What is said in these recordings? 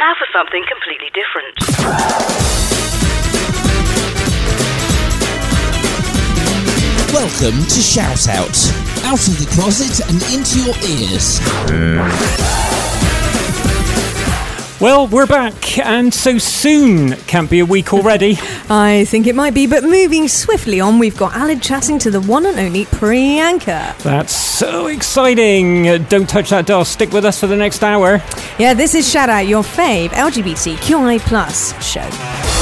now for something completely different. Welcome to Shout Out. Out of the closet and into your ears. Mm. Well, we're back, and so soon can't be a week already. I think it might be, but moving swiftly on, we've got Aled chatting to the one and only Priyanka. That's so exciting. Don't touch that dial. Stick with us for the next hour. Yeah, this is Shout Out, your fave LGBTQI plus show.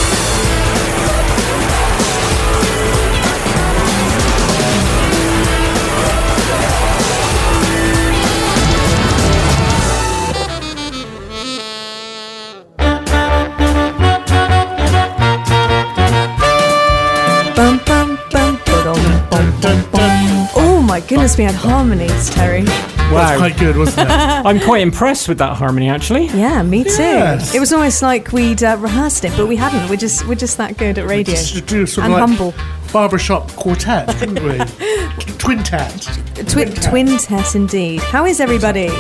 Goodness, we had harmonies, Terry. Wow. Quite good, wasn't it? I'm quite impressed with that harmony, actually. Yeah, me too. Yes. It was almost like we'd uh, rehearsed it, but we hadn't. We're just we're just that good at radio Just to do sort and of like humble. barbershop quartet, didn't we? Twin tat. Twin twin test indeed. How is everybody?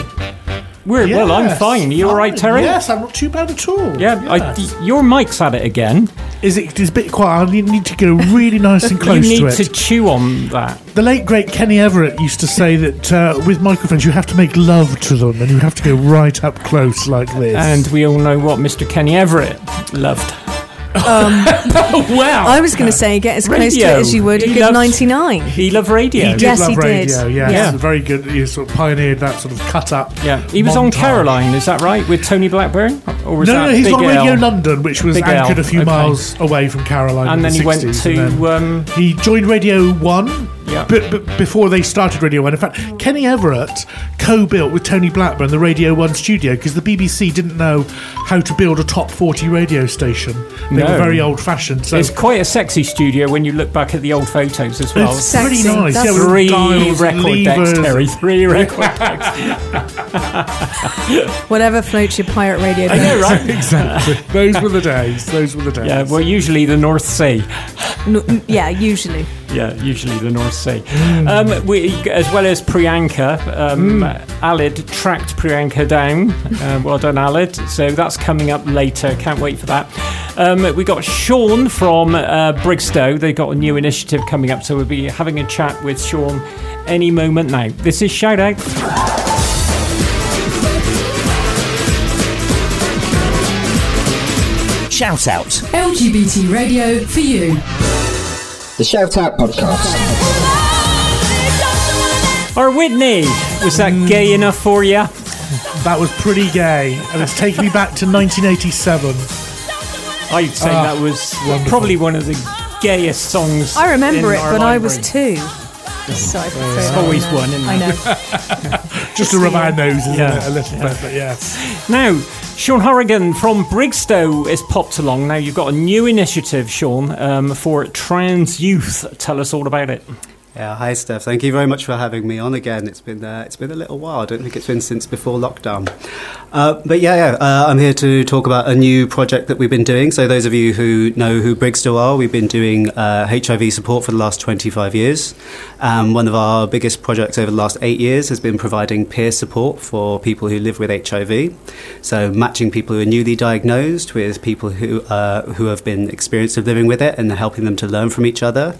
We're, Well, I'm Yes. fine. You all right, Terry? Yes, I'm not too bad at all. Yeah, Yes. I, your mic's at it again. Is it is a bit quiet? I need, to go really nice and You close need to. You need to chew on that. The late great Kenny Everett used to say that uh, with microphones you have to make love to them and you have to go right up close like this. And we all know what Mr. Kenny Everett loved. wow. I was going to say get as close to it as you would a He good loved- 99. He loved radio. he did Yes, love he did. radio. Yes, Yeah. very good. He sort of pioneered that sort of cut up. Yeah, he was on. Caroline, is that right? With Tony Blackburn? Or was No, that no, he's Big on Radio L? London, which was Big anchored a few okay. miles away from Caroline. And in then the he went to. then Um, he joined Radio One. Yeah. But, but before they started Radio One, in fact, Kenny Everett co-built with Tony Blackburn the Radio One studio because the BBC didn't know how to build a top forty radio station. They No. were very old-fashioned. So it's quite a sexy studio when you look back at the old photos as well. it's pretty Sexy. nice. That's- yeah, with Three dials, record levers. decks, Terry. Three record decks. Whatever floats your pirate radio. I know, right? exactly. Those were the days. Those were the days. Yeah, well, usually the North Sea. N- n- yeah, usually. Yeah, usually the North Sea. Um, we, as well as Priyanka, um, Aled tracked Priyanka down. Uh, well done, Aled. So that's coming up later. Can't wait for that. Um, we got Sean from uh, Brigstow. They've got a new initiative coming up, so we'll be having a chat with Sean any moment now. This is Shout Out. Shout Out. LGBT radio for you. The Shout Out Podcast. Or Whitney, was that gay enough for you? That was pretty gay, and it's taken me back to 1987. I'd say Ah, that was wonderful. probably one of the gayest songs. I remember in it, our but I was two. So I prefer It's always now. one, isn't I know. Just to rub our noses Yeah. in it a little bit, but yes. Now, Sean Horrigan from Brigstow has popped along. Now, you've got a new initiative, Sean, um, for trans youth. Tell us all about it. Yeah, hi Steph. Thank you very much for having me on again. It's been uh, it's been a little while. I don't think it's been since before lockdown. Uh, but yeah, yeah uh, I'm here to talk about a new project that we've been doing. So those of you who know who Brigstow are, we've been doing uh, HIV support for the last 25 years. Um, one of our biggest projects over the last eight years has been providing peer support for people who live with HIV. So matching people who are newly diagnosed with people who uh, who have been experienced of living with it and helping them to learn from each other.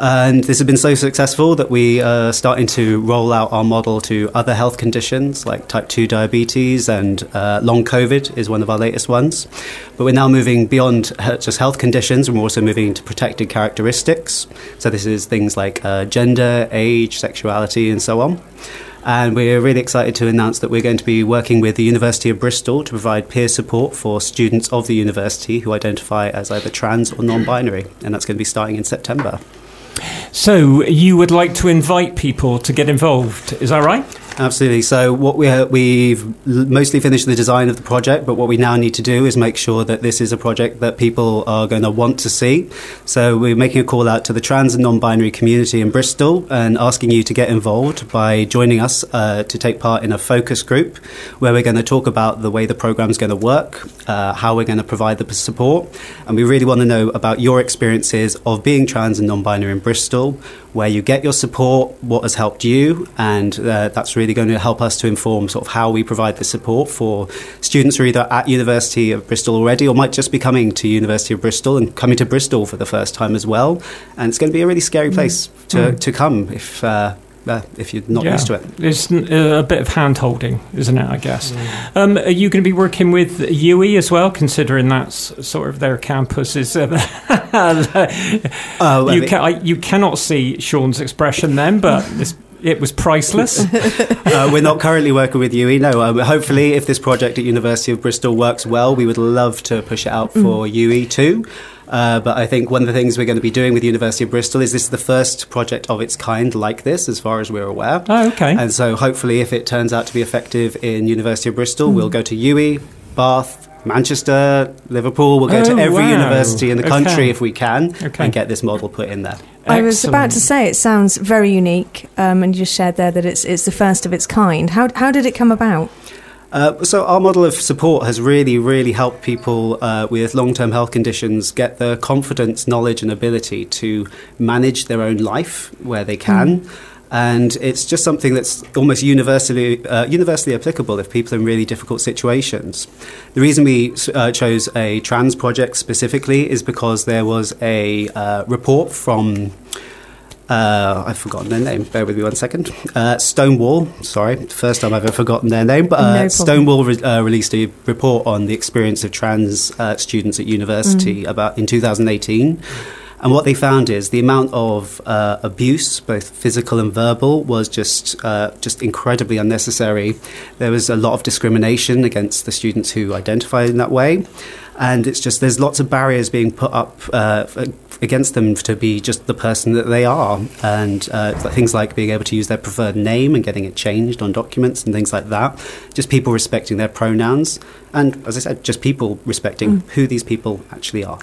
And this has been so successful that we are starting to roll out our model to other health conditions like type 2 diabetes and uh, long COVID is one of our latest ones. But we're now moving beyond just health conditions and we're also moving into protected characteristics. So this is things like uh, gender, age, sexuality, and so on. And we're really excited to announce that we're going to be working with the University of Bristol to provide peer support for students of the university who identify as either trans or non binary. And that's going to be starting in September. So, you would like to invite people to get involved, is that right? Absolutely. So what we we've mostly finished the design of the project, but what we now need to do is make sure that this is a project that people are going to want to see. So we're making a call out to the trans and non-binary community in Bristol and asking you to get involved by joining us uh, to take part in a focus group where we're going to talk about the way the program is going to work, uh, how we're going to provide the support, and we really want to know about your experiences of being trans and non-binary in Bristol, where you get your support, what has helped you, and uh, that's really going to help us to inform sort of how we provide the support for students who are either at University of Bristol already or might just be coming to University of Bristol and coming to Bristol for the first time as well. And it's going to be a really scary place to, to come if. Uh, uh, if you're not Yeah. used to it. It's uh, a bit of hand holding, isn't it? I guess. Um, are you going to be working with UE as well, considering that's sort of their campus? Is uh, Uh, well, you, it- ca- I, you cannot see Sean's expression then, but it's, it was priceless. uh, we're not currently working with UE. No, um, hopefully, if this project at University of Bristol works well, we would love to push it out for UE too. Uh, but I think one of the things we're going to be doing with the University of Bristol is this is the first project of its kind like this, as far as we're aware. oh, okay. And so, hopefully, if it turns out to be effective in University of Bristol, we'll go to UE, Bath, Manchester, Liverpool. We'll go Oh, to every wow. university in the country Okay. if we can, Okay. and get this model put in there. I was about to say it sounds very unique, um, and you just shared there that it's it's the first of its kind. How how did it come about? Uh, so our model of support has really, really helped people uh, with long-term health conditions get the confidence, knowledge, and ability to manage their own life where they can. And it's just something that's almost universally uh, universally applicable if people are in really difficult situations. The reason we uh, chose a trans project specifically is because there was a uh, report from uh, I've forgotten their name. Bear with me one second. Uh, Stonewall. Sorry, first time I've ever forgotten their name. But No uh, problem. Stonewall re- uh, released a report on the experience of trans uh, students at university about in 2018. And what they found is the amount of uh, abuse, both physical and verbal, was just uh, just incredibly unnecessary. There was a lot of discrimination against the students who identified in that way, and it's just there's lots of barriers being put up uh, against them to be just the person that they are, and uh, things like being able to use their preferred name and getting it changed on documents and things like that. Just people respecting their pronouns, and as I said, just people respecting who these people actually are.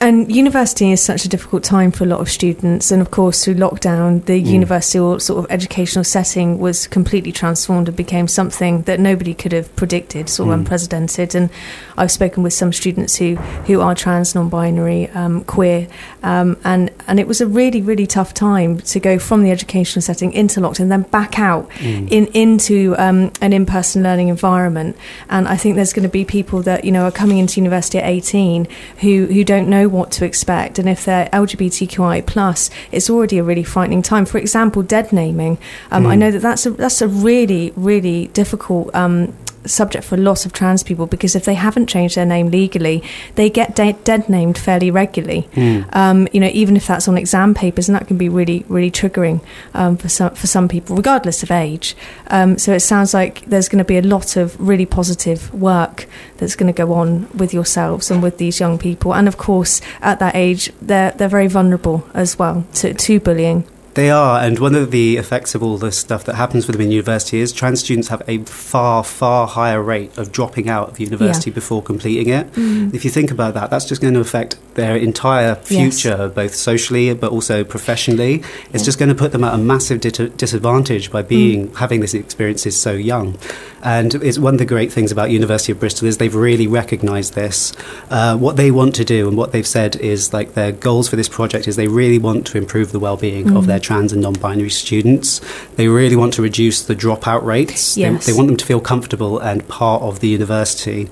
And university is such a difficult time for a lot of students, and of course, through lockdown, the university or sort of educational setting was completely transformed and became something that nobody could have predicted, sort of unprecedented. And I've spoken with some students who who are trans, non-binary, um, queer, um, and and it was a really really tough time to go from the educational setting into lockdown, then back out in into um, an in-person learning environment. And I think there's going to be people that you know are coming into university at 18 who who don't know what to expect, and if they're LGBTQI plus, it's already a really frightening time. For example, dead naming. Um, I know that that's a that's a really really difficult. Um, subject for a lot of trans people because if they haven't changed their name legally they get de- dead named fairly regularly. Um, you know even if that's on exam papers and that can be really really triggering um, for some for some people regardless of age. Um, so it sounds like there's going to be a lot of really positive work that's going to go on with yourselves and with these young people. And of course at that age they're they're very vulnerable as well to, to bullying They are, and one of the effects of all this stuff that happens with them in university is trans students have a far, far higher rate of dropping out of university before completing it. If you think about that, that's just going to affect their entire Mm. Yes. future, both socially but also professionally. It's just going to put them at a massive dit- disadvantage by being Mm. having this experiences so young. And it's one of the great things about University of Bristol is they've really recognised this. Uh, what they want to do and what they've said is like their goals for this project is they really want to improve the well-being of their trans and non-binary students. They really want to reduce the dropout rates. They- Yes. They, want them to feel comfortable and part of the university.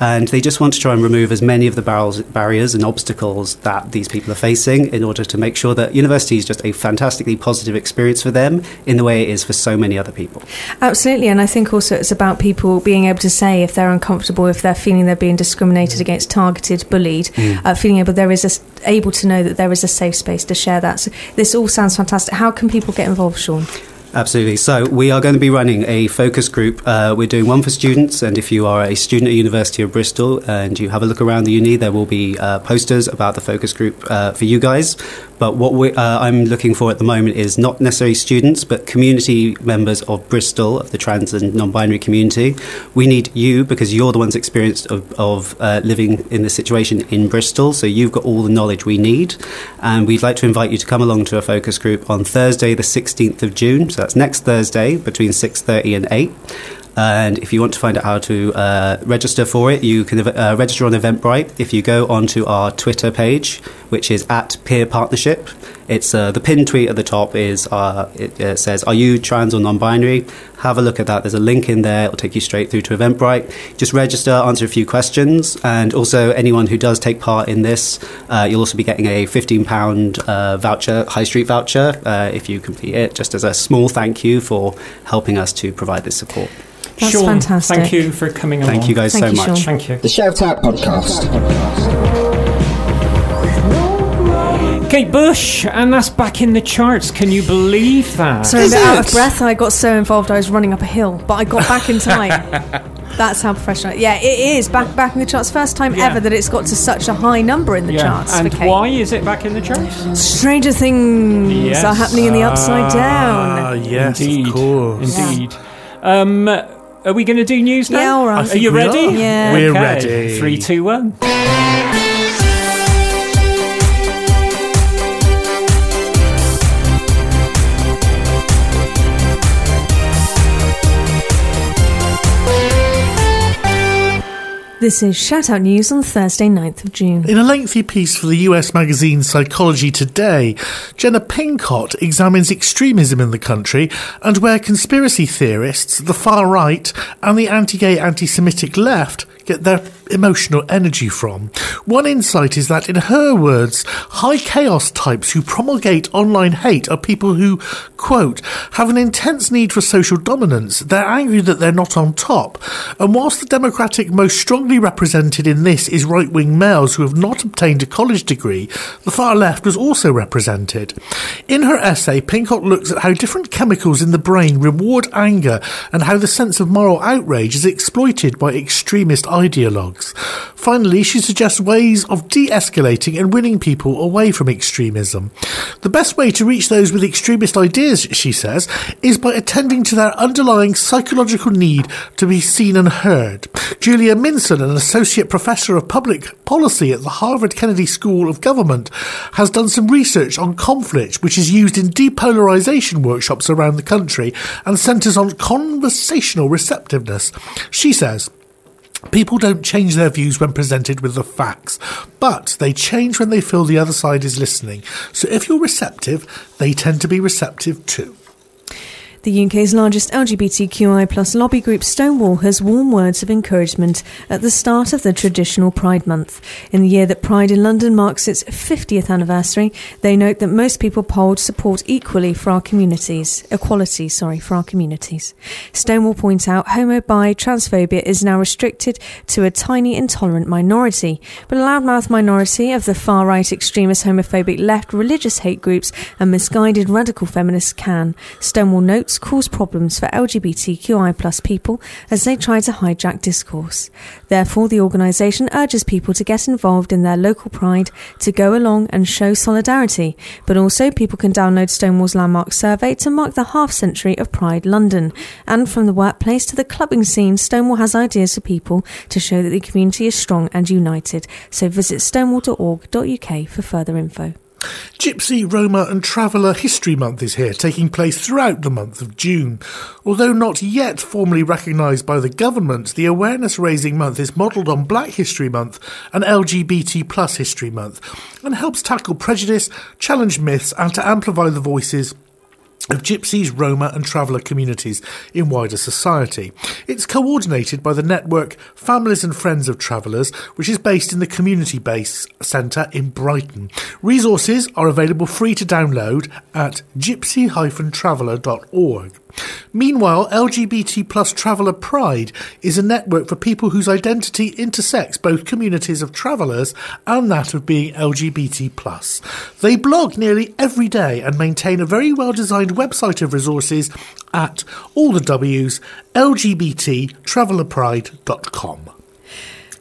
And they just want to try and remove as many of the barrels, barriers and obstacles that these people are facing in order to make sure that university is just a fantastically positive experience for them in the way it is for so many other people. Absolutely, and I think also it's about people being able to say if they're uncomfortable, if they're feeling they're being discriminated against, targeted, bullied, uh, feeling able there is a, able to know that there is a safe space to share that. So this all sounds fantastic. How can people get involved, Sean? Absolutely. So we are going to be running a focus group. Uh, we're doing one for students, and if you are a student at University of Bristol and you have a look around the uni, there will be uh, posters about the focus group uh, for you guys. But what we, uh, I'm looking for at the moment is not necessarily students, but community members of Bristol, of the trans and non-binary community. We need you because you're the ones experienced of, of uh, living in this situation in Bristol. So you've got all the knowledge we need, and we'd like to invite you to come along to a focus group on Thursday, the 16th of June. So that's next Thursday between 6:30 and 8. And if you want to find out how to uh, register for it, you can uh, register on Eventbrite if you go onto our Twitter page, which is at Peer Partnership. It's uh, the pinned tweet at the top is uh, it uh, says, "Are you trans or non-binary?" Have a look at that. There's a link in there. It'll take you straight through to Eventbrite. Just register, answer a few questions, and also anyone who does take part in this, uh, you'll also be getting a fifteen pound uh, voucher, high street voucher, if you complete it, just as a small thank you for helping us to provide this support. That's Sean, fantastic. thank you for coming along. Thank you guys Thank so you, much. Sean. Thank you. The Shout Out Podcast. Kate Bush, and that's back in the charts. Can you believe that? So I'm Is out of breath. I got so involved I was running up a hill, but I got back in time. That's how professional. Yeah, it is back back in the charts. First time Yeah. ever that it's got to such a high number in the yeah. charts. And for why is it back in the charts? Stranger things Yes. are happening in the upside Ah, down. yes, Indeed. of course. Indeed. Um, are we going to do news now? Yeah, all right. Are you ready? are. Yeah. We're Okay. ready. Three, two, one. This is Shout Out News on Thursday, 9th of June. In a lengthy piece for the US magazine Psychology Today, Jena Pincott examines extremism in the country and where conspiracy theorists, the far right, and the anti gay, anti Semitic left get their emotional energy from. One insight is that, in her words, high chaos types who promulgate online hate are people who, quote, have an intense need for social dominance. They're angry that they're not on top. And whilst the Democratic most strongly represented in this is right wing males who have not obtained a college degree, the far left was also represented. In her essay, Pincott looks at how different chemicals in the brain reward anger and how the sense of moral outrage is exploited by extremist ideologues. Finally, she suggests ways of de escalating and winning people away from extremism. The best way to reach those with extremist ideas, she says, is by attending to their underlying psychological need to be seen and heard. Julia Minson, an associate professor of public policy at the Harvard Kennedy School of Government, has done some research on conflict, which is used in depolarization workshops around the country and centers on conversational receptiveness. She says, People don't change their views when presented with the facts, but they change when they feel the other side is listening. So if you're receptive, they tend to be receptive too. The UK's largest LGBTQI lobby group Stonewall has warm words of encouragement at the start of the traditional Pride Month. In the year that Pride in London marks its 50th anniversary, they note that most people polled support equally for our communities, equality, sorry, for our communities. Stonewall points out homo, bi, transphobia is now restricted to a tiny intolerant minority, but a loudmouth minority of the far right extremist homophobic left religious hate groups and misguided radical feminists can. Stonewall notes cause problems for LGBTQI plus people as they try to hijack discourse. Therefore, the organisation urges people to get involved in their local pride, to go along and show solidarity. But also, people can download Stonewall's landmark survey to mark the half century of Pride London. And from the workplace to the clubbing scene, Stonewall has ideas for people to show that the community is strong and united. So visit stonewall.org.uk for further info. Gypsy, Roma and Traveller History Month is here, taking place throughout the month of June. Although not yet formally recognised by the government, the awareness raising month is modelled on Black History Month and LGBT plus History Month and helps tackle prejudice, challenge myths and to amplify the voices of Gypsies, Roma, and traveller communities in wider society. It's coordinated by the network Families and Friends of Travellers, which is based in the Community Base Centre in Brighton. Resources are available free to download at gypsy-traveller.org. Meanwhile, LGBT plus Traveller Pride is a network for people whose identity intersects both communities of travellers and that of being LGBT plus. They blog nearly every day and maintain a very well designed website of resources at all the W's.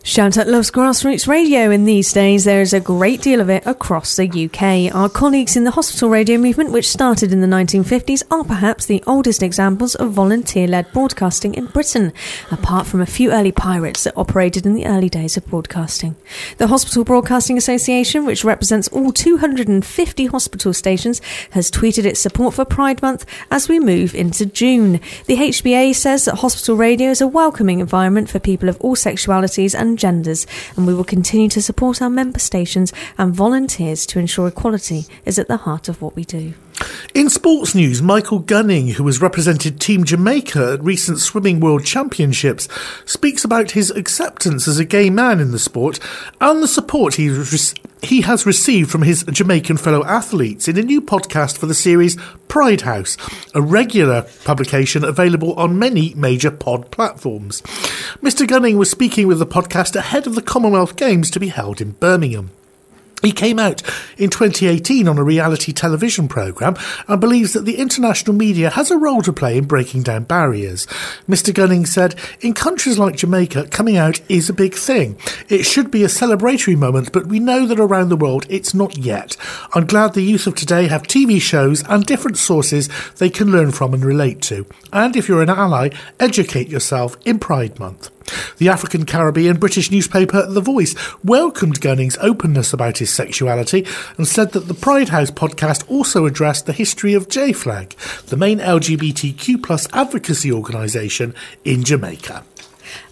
Shout Out loves grassroots radio, and these days there is a great deal of it across the UK. Our colleagues in the hospital radio movement, which started in the 1950s, are perhaps the oldest examples of volunteer led broadcasting in Britain, apart from a few early pirates that operated in the early days of broadcasting. The Hospital Broadcasting Association, which represents all 250 hospital stations, has tweeted its support for Pride Month as we move into June. The HBA says that hospital radio is a welcoming environment for people of all sexualities and genders, and we will continue to support our member stations and volunteers to ensure equality is at the heart of what we do. In sports news, Michael Gunning, who has represented Team Jamaica at recent Swimming World Championships, speaks about his acceptance as a gay man in the sport and the support he, he has received from his Jamaican fellow athletes in a new podcast for the series Pride House, a regular publication available on many major pod platforms. Mr. Gunning was speaking with the podcast ahead of the Commonwealth Games to be held in Birmingham. He came out in 2018 on a reality television programme and believes that the international media has a role to play in breaking down barriers. Mr. Gunning said, In countries like Jamaica, coming out is a big thing. It should be a celebratory moment, but we know that around the world it's not yet. I'm glad the youth of today have TV shows and different sources they can learn from and relate to. And if you're an ally, educate yourself in Pride Month. The African Caribbean British newspaper The Voice welcomed Gunning's openness about his sexuality and said that the Pride House podcast also addressed the history of JFLAG, the main LGBTQ plus advocacy organisation in Jamaica.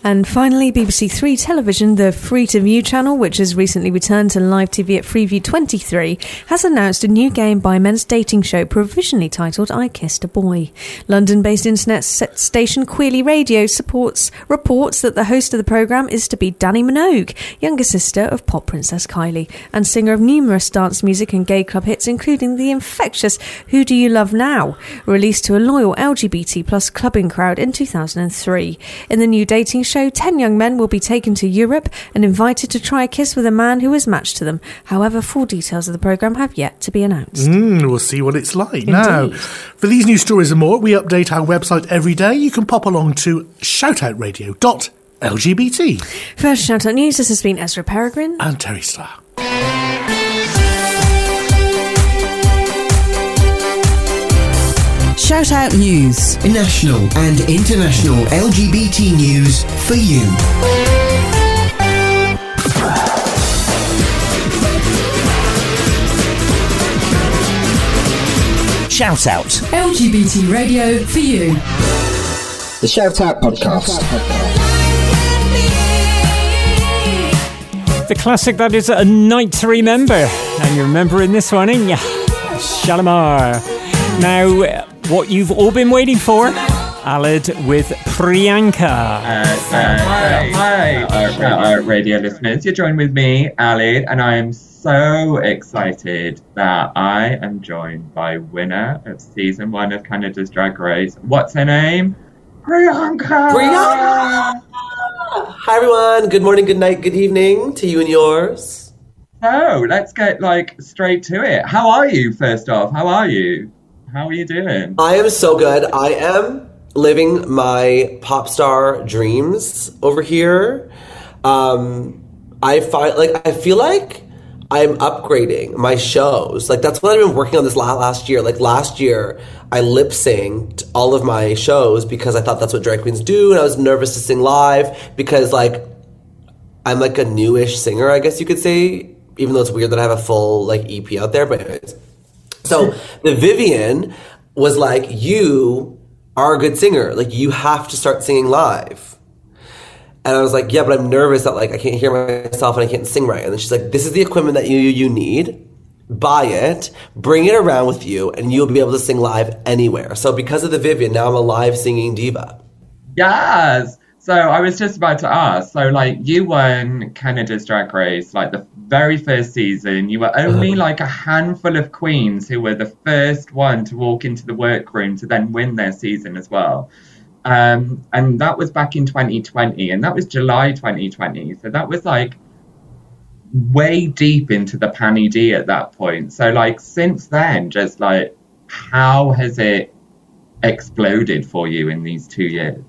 And finally, BBC Three Television, the free to view channel, which has recently returned to live TV at Freeview 23, has announced a new game by men's dating show provisionally titled I Kissed a Boy. London based internet station Queerly Radio supports reports that the host of the programme is to be Dannii Minogue, younger sister of pop princess Kylie, and singer of numerous dance music and gay club hits, including the infectious Who Do You Love Now, released to a loyal LGBT plus clubbing crowd in 2003. In the new dating show, 10 young men will be taken to Europe and invited to try a kiss with a man who is matched to them. However, full details of the programme have yet to be announced. Mm, we'll see what it's like. Indeed. Now, for these news stories and more, we update our website every day. You can pop along to shoutoutradio.lgbt. First shout out news this has been Ezra Peregrine and Terry Starr. Shout Out News. National and international LGBT news for you. Shout Out. LGBT radio for you. The Shout Out Podcast. The classic that is a night to remember. And you're remembering this one, ain't ya? Shalamar. Now, what you've all been waiting for, Aled with Priyanka. Uh, uh, hi, hi, uh, uh, radio listeners. You're joined with me, Aled, and I am so excited that I am joined by winner of season one of Canada's Drag Race. What's her name? Priyanka. Priyanka. Hi everyone. Good morning, good night, good evening to you and yours. So let's get like straight to it. How are you? First off, how are you? How are you doing? I am so good. I am living my pop star dreams over here. Um, I find like I feel like I'm upgrading my shows. Like that's what I've been working on this last year. Like last year, I lip synced all of my shows because I thought that's what drag queens do, and I was nervous to sing live because like I'm like a newish singer, I guess you could say. Even though it's weird that I have a full like EP out there, but anyways. So the Vivienne was like, "You are a good singer. Like you have to start singing live." And I was like, "Yeah, but I'm nervous that like I can't hear myself and I can't sing right." And then she's like, "This is the equipment that you you need. Buy it, bring it around with you, and you'll be able to sing live anywhere." So because of the Vivienne, now I'm a live singing diva. Yes. So I was just about to ask. So like you won Canada's Drag Race, like the very first season. You were only Uh-huh. like a handful of queens who were the first one to walk into the workroom to then win their season as well. Um, and that was back in 2020, and that was July 2020. So that was like way deep into the Panny D at that point. So like since then, just like how has it exploded for you in these two years?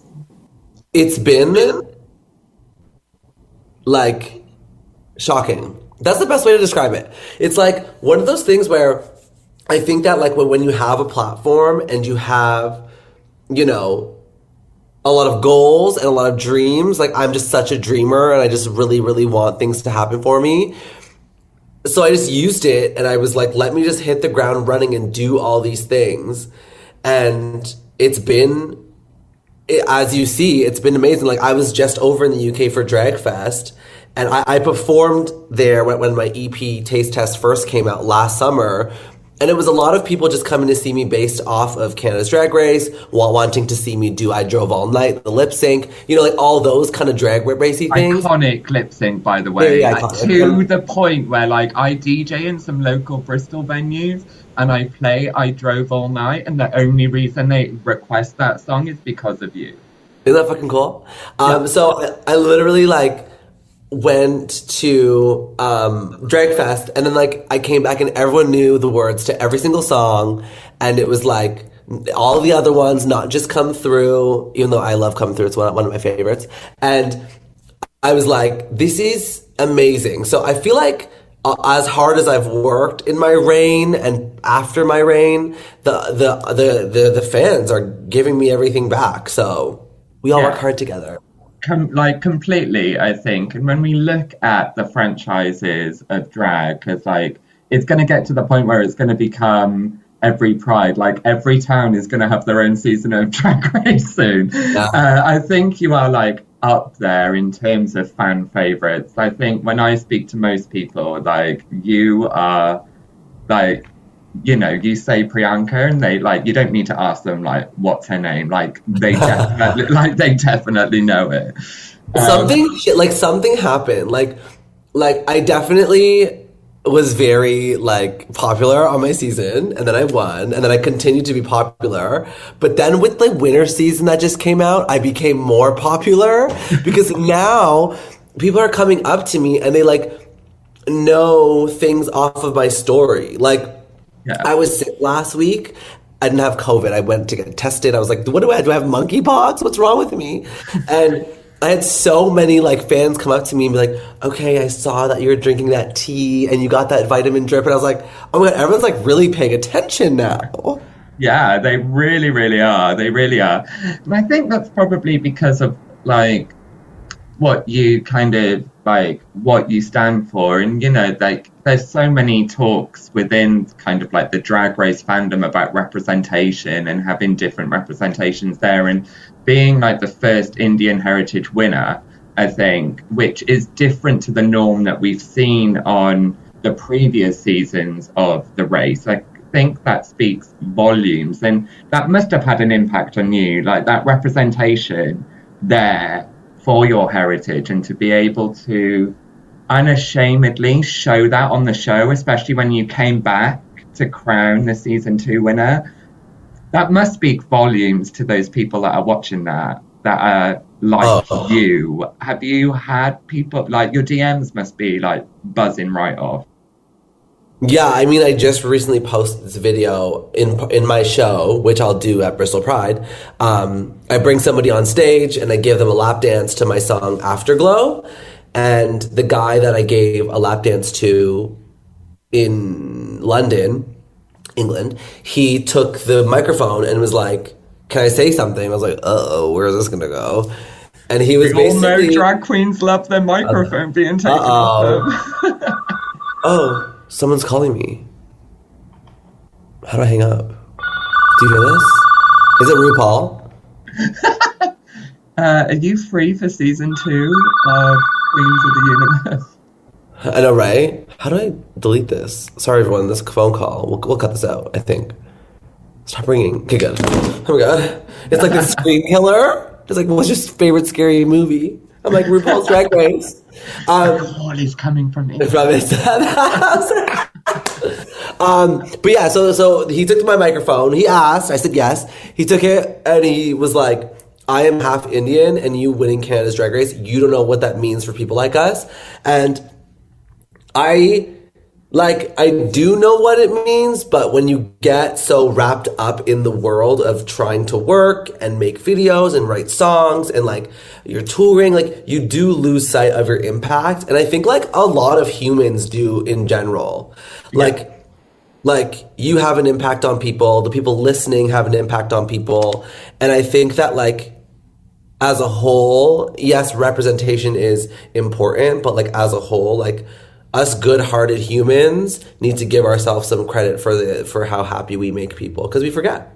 It's been like shocking. That's the best way to describe it. It's like one of those things where I think that like when, you have a platform and you have, you know, a lot of goals and a lot of dreams, like I'm just such a dreamer and I just really, really want things to happen for me. So I just used it and I was like, let me just hit the ground running and do all these things. And it's been it, as you see, it's been amazing. Like I was just over in the UK for Drag Fest, and I, I performed there when, when, my EP Taste Test first came out last summer. And it was a lot of people just coming to see me based off of Canada's Drag Race, while wanting to see me do I Drove All Night, the lip sync, you know, like all those kind of drag racy things. Iconic lip sync, by the way. Like, to the point where, like, I DJ in some local Bristol venues and I play I Drove All Night, and the only reason they request that song is because of you. Isn't that fucking cool? Um, So I, I literally like went to um, Drag Fest, and then like I came back, and everyone knew the words to every single song, and it was like all the other ones not just come through. Even though I love come through, it's one one of my favorites, and I was like, this is amazing. So I feel like. Uh, as hard as I've worked in my reign and after my reign, the the the the, the fans are giving me everything back. So we all Yeah. work hard together. Com- like completely, I think. And when we look at the franchises of drag, because like it's going to get to the point where it's going to become every pride, like every town is going to have their own season of drag race soon. Uh, I think you are like up there in terms of fan favorites. I think when I speak to most people, like you are like you know, you say Priyanka and they like you don't need to ask them like what's her name. Like they definitely like they definitely know it. Um, something like something happened. Like like I definitely was very like popular on my season and then I won and then I continued to be popular. But then with the winter season that just came out, I became more popular because now people are coming up to me and they like know things off of my story. Like I was sick last week. I didn't have COVID. I went to get tested. I was like, what do I? Do I have monkeypox? What's wrong with me? And I had so many like fans come up to me and be like, okay, I saw that you were drinking that tea and you got that vitamin drip. And I was like, oh my God, everyone's like really paying attention now. Yeah, they really, really are. They really are. And I think that's probably because of like what you kind of like what you stand for and you know like there's so many talks within kind of like the drag race fandom about representation and having different representations there and being like the first indian heritage winner i think which is different to the norm that we've seen on the previous seasons of the race. I think that speaks volumes and that must have had an impact on you like that representation there for your heritage and to be able to unashamedly show that on the show, especially when you came back to crown the season two winner, that must speak volumes to those people that are watching that, that are like Oh. you. Have you had people like your DMs must be like buzzing right off? Yeah, I mean, I just recently posted this video in in my show, which I'll do at Bristol Pride. Um, I bring somebody on stage and I give them a lap dance to my song Afterglow, and the guy that I gave a lap dance to in London, England, he took the microphone and was like, "Can I say something?" I was like, "Uh oh, where is this gonna go?" And he was We all know basically, drag queens love their microphone being taken off them. "Oh, someone's calling me. How do I hang up?" Do you hear this? Is it RuPaul? Uh, are you free for season two of Queens of the Universe? I know, right? How do I delete this? Sorry, everyone. This phone call. We'll, we'll cut this out. I think. Stop ringing. Okay, good. Oh my god, it's like the Scream killer. It's like, what's your favorite scary movie? I'm like RuPaul's Drag Race. Um, Call is coming from me. from his house. um, but yeah, so so he took my microphone. He asked. I said yes. He took it and he was like, "I am half Indian, and you winning Canada's Drag Race. You don't know what that means for people like us." And I like I do know what it means, but when you get so wrapped up in the world of trying to work and make videos and write songs and like you're touring, like you do lose sight of your impact. And I think like a lot of humans do in general. Like like you have an impact on people, the people listening have an impact on people. And I think that like as a whole, yes, representation is important, but like as a whole, like us good-hearted humans need to give ourselves some credit for the for how happy we make people because we forget.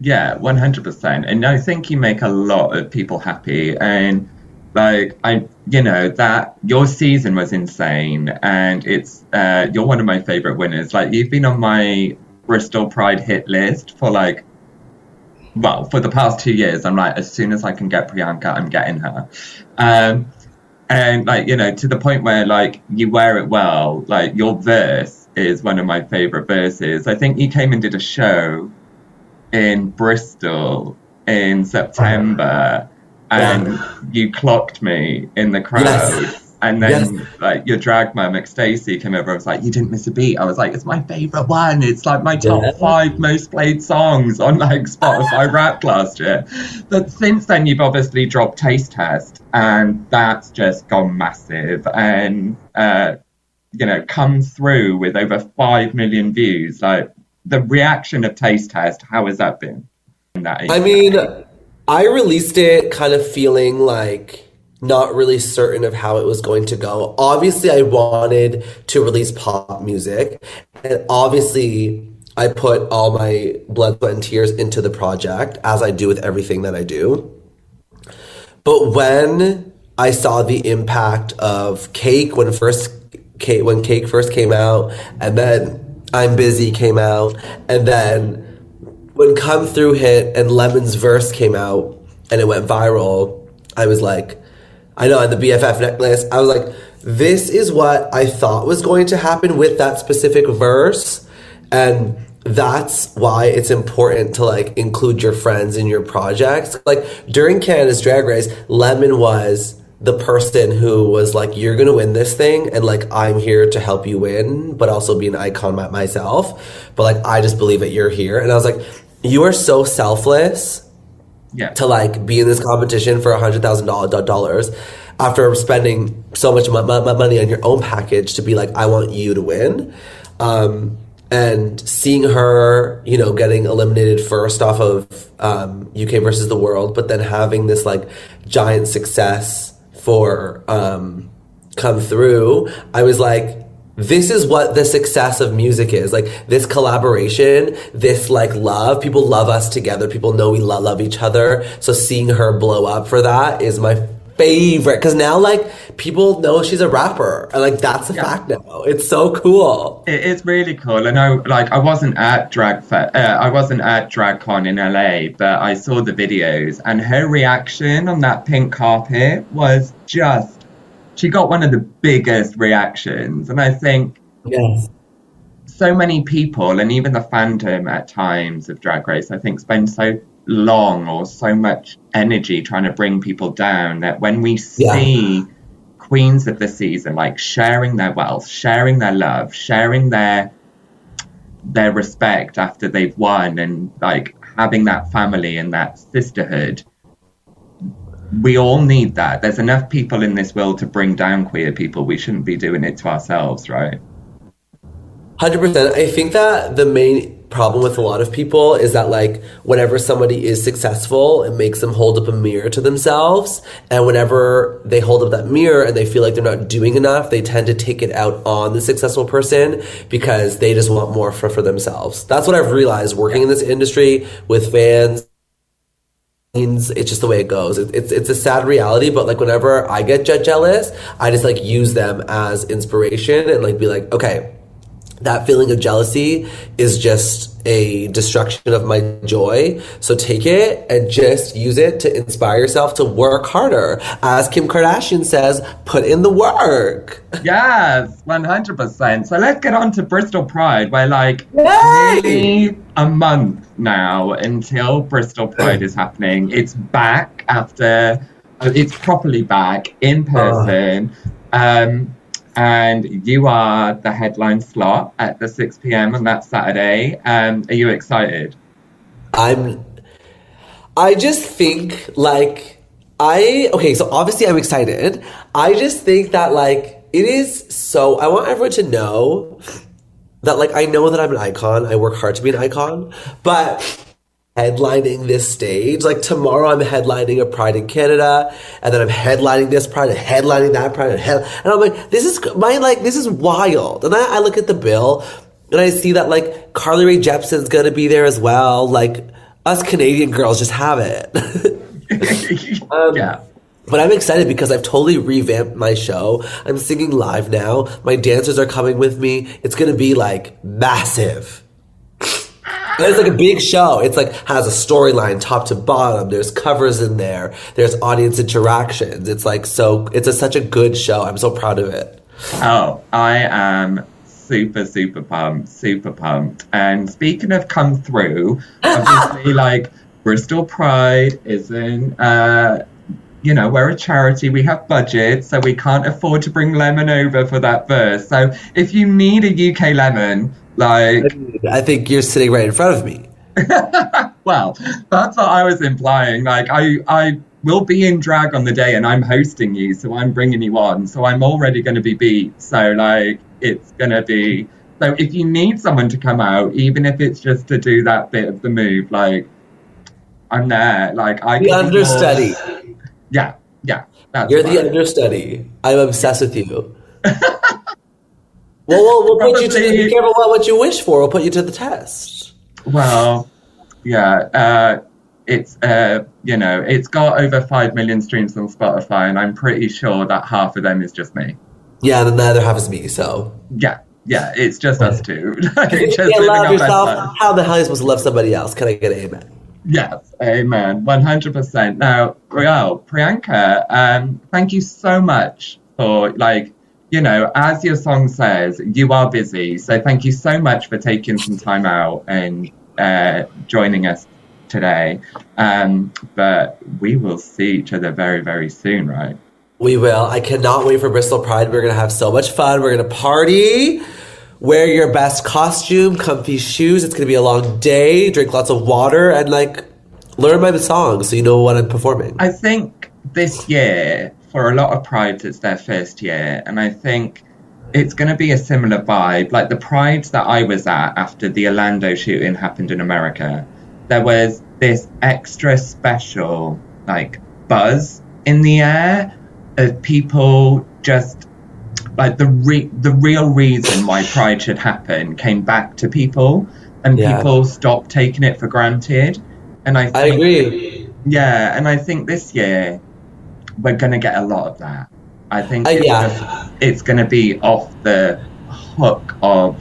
Yeah, one hundred percent. And I think you make a lot of people happy. And like I, you know, that your season was insane, and it's uh, you're one of my favorite winners. Like you've been on my Bristol Pride hit list for like. Well, for the past two years, I'm like, as soon as I can get Priyanka, I'm getting her. Um, and like you know to the point where like you wear it well like your verse is one of my favorite verses. I think you came and did a show in bristol in september and you clocked me in the crowd. Yes. And then Yes. like your drag mum Stacey came over and was like you didn't miss a beat. I was like it's my favorite one. It's like my top Yeah. five most played songs on like spotify rap last year. But since then you've obviously dropped taste test and that's just gone massive. And uh you know come through with over 5 million views. Like the reaction of taste test how has that been? That I mean, I released it kind of feeling like not really certain of how it was going to go. Obviously, I wanted to release pop music, and obviously, I put all my blood, sweat, and tears into the project, as I do with everything that I do. But when I saw the impact of Cake when first Cake when Cake first came out, and then I'm Busy came out, and then when Come Through hit and Lemon's verse came out and it went viral, I was like, I know, on the BFF necklace, I was like, this is what I thought was going to happen with that specific verse. And that's why it's important to like include your friends in your projects. Like during Canada's Drag Race, Lemon was the person who was like, you're gonna win this thing, and like I'm here to help you win, but also be an icon myself. But like I just believe that you're here, and I was like, you are so selfless yeah to like be in this competition for a hundred thousand dollars after spending so much mo- mo- money on your own package to be like, I want you to win. Um, and seeing her, you know, getting eliminated first off of um, UK versus the world, but then having this like giant success for um, come through, I was like, this is what the success of music is. Like this collaboration this like love people love us together. People know we lo- love each other. So seeing her blow up for that is my favorite. Because now like people know she's a rapper. And like that's a fact now. It's so cool. It is really cool. And I like, I wasn't at Drag Fe- uh, I wasn't at DragCon in LA, but I saw the videos, and her reaction on that pink carpet was just. She got one of the biggest reactions, and I think yes so many people, and even the fandom at times of Drag Race, I think, spend so long or so much energy trying to bring people down that when we Yeah. see queens of the season like sharing their wealth, sharing their love, sharing their their respect after they've won, and like having that family and that sisterhood. We all need that. There's enough people in this world to bring down queer people. We shouldn't be doing it to ourselves, right? Hundred percent. I think that the main problem with a lot of people is that like whenever somebody is successful, it makes them hold up a mirror to themselves, and whenever they hold up that mirror and they feel like they're not doing enough, they tend to take it out on the successful person because they just want more for for themselves. That's what I've realized working in this industry with fans it's just the way it goes. It, it's it's a sad reality, but like whenever I get je- jealous, I just like use them as inspiration and like be like, okay, that feeling of jealousy is just a destruction of my joy. So take it and just use it to inspire yourself to work harder. As Kim Kardashian says, put in the work. Yes, one hundred percent. So let's get on to Bristol Pride. We're like nearly a month now until Bristol Pride is happening. It's back after uh, it's properly back in person. Um, and you are the headline slot at the 6 p.m. on that Saturday. Um, are you excited? I'm. I just think like I okay. So obviously I'm excited. I just think that like it is so. I want everyone to know that like I know that I'm an icon. I work hard to be an icon, but headlining this stage. Like tomorrow, I'm headlining a Pride in Canada, and then I'm headlining this Pride and headlining that Pride, and, head- and I'm like, this is my like this is wild. And I, I look at the bill, and I see that like Carly Rae Jepsen's gonna be there as well. Like us Canadian girls just have it. um, yeah. But I'm excited because I've totally revamped my show. I'm singing live now. My dancers are coming with me. It's gonna be like massive. And it's like a big show. It's like has a storyline top to bottom. There's covers in there. There's audience interactions. It's like so. It's a, such a good show. I'm so proud of it. Oh, I am super, super pumped, super pumped. And speaking of come through, obviously, like Bristol Pride isn't, uh, you know, we're a charity, we have budget, so we can't afford to bring Lemon over for that verse. So if you need a UK Lemon, like. I think you're sitting right in front of me. well, that's what I was implying. Like, I, I will be in drag on the day and I'm hosting you, so I'm bringing you on. So I'm already going to be beat. So, like, it's going to be. So if you need someone to come out, even if it's just to do that bit of the move, like, I'm there. Like, I The understudy. Yeah, yeah. You're the understudy. I'm obsessed with you. well, we'll, we'll put you to the, be careful about what you wish for. We'll put you to the test. Well, yeah, uh, it's uh, you know, it's got over five million streams on Spotify, and I'm pretty sure that half of them is just me. Yeah, and the other half is me. So Yeah, yeah, it's just us two. Like, if you just can't love yourself, how the hell are you supposed to love somebody else? Can I get an amen? Yes, amen, one hundred percent. Now, well, Priyanka, um, thank you so much for like. You know, as your song says, you are busy. So thank you so much for taking some time out and uh, joining us today. Um, but we will see each other very, very soon, right? We will. I cannot wait for Bristol Pride. We're gonna have so much fun. We're gonna party. Wear your best costume, comfy shoes. It's gonna be a long day. Drink lots of water and like learn my song so you know what I'm performing. I think this year, for a lot of prides, it's their first year, and I think it's going to be a similar vibe. Like the prides that I was at after the Orlando shooting happened in America, there was this extra special like buzz in the air of people just like the re- the real reason why pride should happen came back to people and Yeah. people stopped taking it for granted and i think, I agree. yeah and i think this year we're going to get a lot of that. I think Uh, it's, yeah. it's going to be off the hook of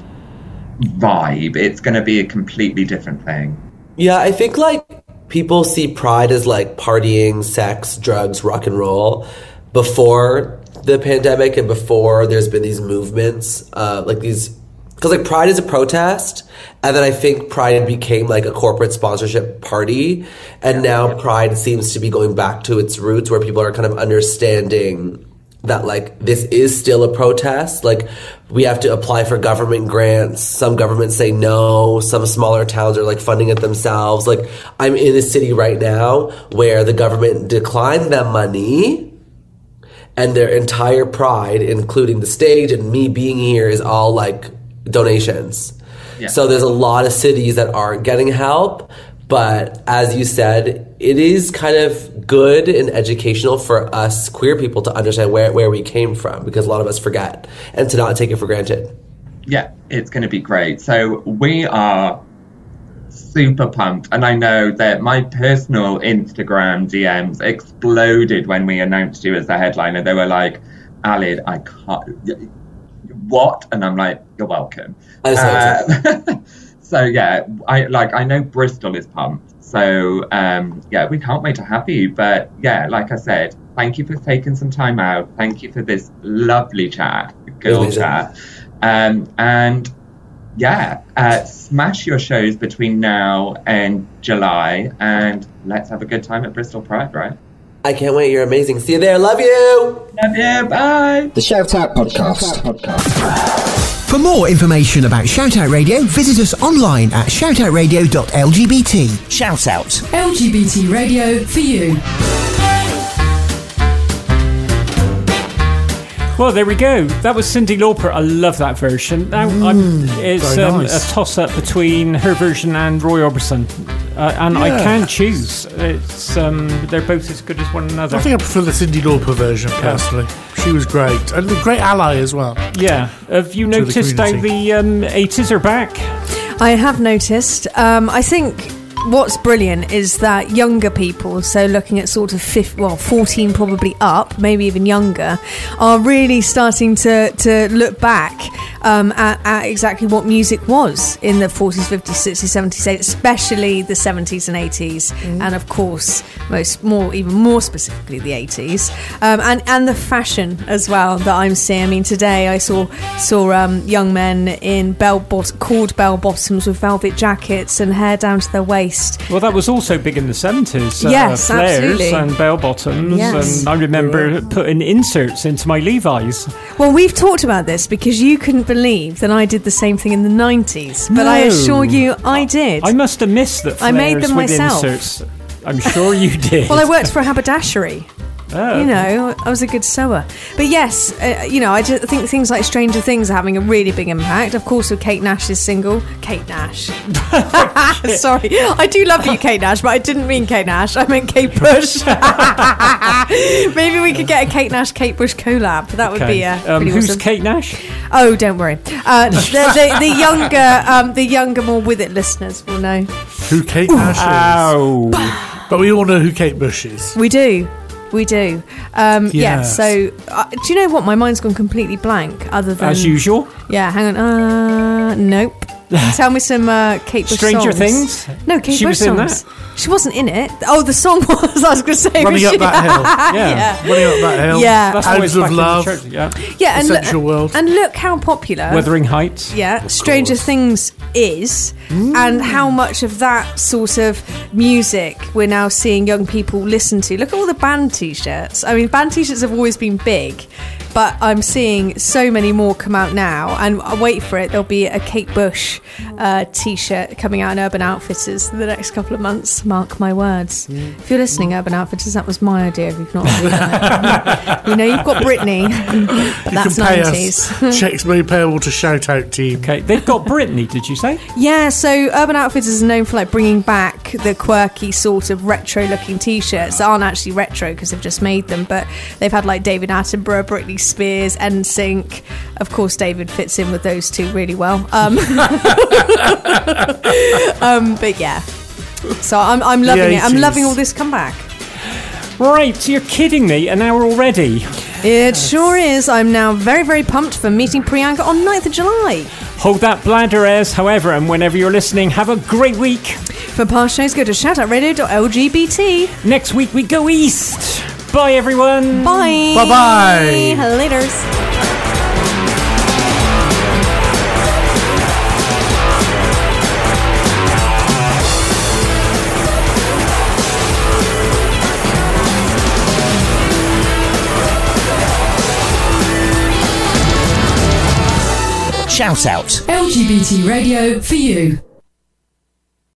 vibe. It's going to be a completely different thing. Yeah, I think like people see pride as like partying, sex, drugs, rock and roll before the pandemic and before there's been these movements, uh, like these, because like pride is a protest, and then I think pride became like a corporate sponsorship party, and now pride seems to be going back to its roots where people are kind of understanding that like this is still a protest. Like we have to apply for government grants. Some governments say no. Some smaller towns are like funding it themselves. Like i'm in a city right now where the government declined them money and their entire pride including the stage and me being here is all like donations Yeah. so there's a lot of cities that aren't getting help but as you said it is kind of good and educational for us queer people to understand where, where we came from because a lot of us forget and to not take it for granted yeah, it's going to be great. So we are super pumped, and I know that my personal Instagram DMs exploded when we announced you as the headliner. They were like, "Aled, I can't." What? And I'm like, "You're welcome." I'm so so yeah, I like. I know Bristol is pumped. So um, yeah, we can't wait to have you. But yeah, like I said, thank you for taking some time out. Thank you for this lovely chat, girl Amazing. chat. Um, and yeah, uh, smash your shows between now and July, and let's have a good time at Bristol Pride, right? I can't wait. You're amazing. See you there. Love you. Love you. Bye. The Shout Out Podcast. For more information about Shoutout Radio, visit us online at shoutoutradio.lgbt. Shout out. LGBT radio for you. Well, there we go. That was Cyndi Lauper. I love that version. Now, I'm, it's um, nice. a toss up between her version and Roy Orbison. Uh, and I can't choose. It's um, They're both as good as one another. I think I prefer the Cyndi Lauper version personally. She was great and a great ally as well. yeah. Have you To the noticed how community. the um, 80s are back? I have noticed. Um, I think what's brilliant is that younger people, so looking at sort of 15, well, 14 probably up, maybe even younger, are really starting to, to look back um, at, at exactly what music was in the 40s, 50s, 60s, 70s, especially the 70s and 80s, and of course, most more, even more specifically, the 80s, um, and and the fashion as well that I'm seeing. I mean, today I saw saw um, young men in bell bot- cord bell bottoms with velvet jackets and hair down to their waist. Well, that was also big in the 70s. Yes, uh, flares absolutely. and bell bottoms. Yes. And I remember putting inserts into my Levi's. Well, we've talked about this because you couldn't believe that I did the same thing in the 90s, but I assure you I did. I must have missed the I made them myself. inserts. I'm sure you did. well, I worked for a haberdashery. Oh. You know, I was a good sewer. But yes, uh, you know, I just think things like Stranger Things are having a really big impact. Of course, with Kate Nash's single, Kate Nash. Sorry, I do love you, Kate Nash, but I didn't mean Kate Nash. I meant Kate Bush. Maybe we could get a Kate Nash Kate Bush collab. That would be uh, um, who's awesome. Kate Nash? Oh, don't worry. Uh, the, the, the younger, um, the younger, more with it listeners will know. Who Kate Nash is. Ow. But we all know who Kate Bush is. We do. We do. Um, Yeah, Yes. so uh, do you know what? My mind's gone completely blank, other than. As usual. Yeah, hang on. Uh, nope. Tell me some uh, Kate Bush Stranger songs. Things? No, Kate She Bush was in songs. She wasn't in it. Oh, the song was. I was going to say. Running was up she? that hill. Yeah. Running up that hill. Yeah. That's Hounds always of back in the Love. church, Yeah. Yeah, and Essential look, World. and look how popular. Wuthering Heights. yeah, Stranger course. Things is, and how much of that sort of music we're now seeing young people listen to. Look at all the band t-shirts. I mean, band t-shirts have always been big, but I'm seeing so many more come out now. And I wait for it. There'll be a Kate Bush uh, t-shirt coming out in Urban Outfitters in the next couple of months. Mark my words. If you're listening, Urban Outfitters, that was my idea. If you've not, already done you know, you've got Britney. but You that's can pay 90s. us. Checks made payable to Shout Out Team. Okay, they've got Brittany, did you say? Yeah, so Urban Outfitters is known for like bringing back the quirky sort of retro-looking T-shirts that aren't actually retro because they've just made them, but they've had like David Attenborough, Britney Spears, NSYNC. Of course, David fits in with those two really well. Um, um, but yeah, so I'm, I'm loving it. I'm loving all this comeback. Right, you're kidding me. An hour already. It sure is. I'm now very, very pumped for meeting Priyanka on 9th of July. Hold that bladder as, however, and whenever you're listening, have a great week. For past shows, go to shoutoutradio.lgbt. Next week we go east. Bye, everyone. Bye. Bye-bye. Laters. Shout out. LGBT radio for you.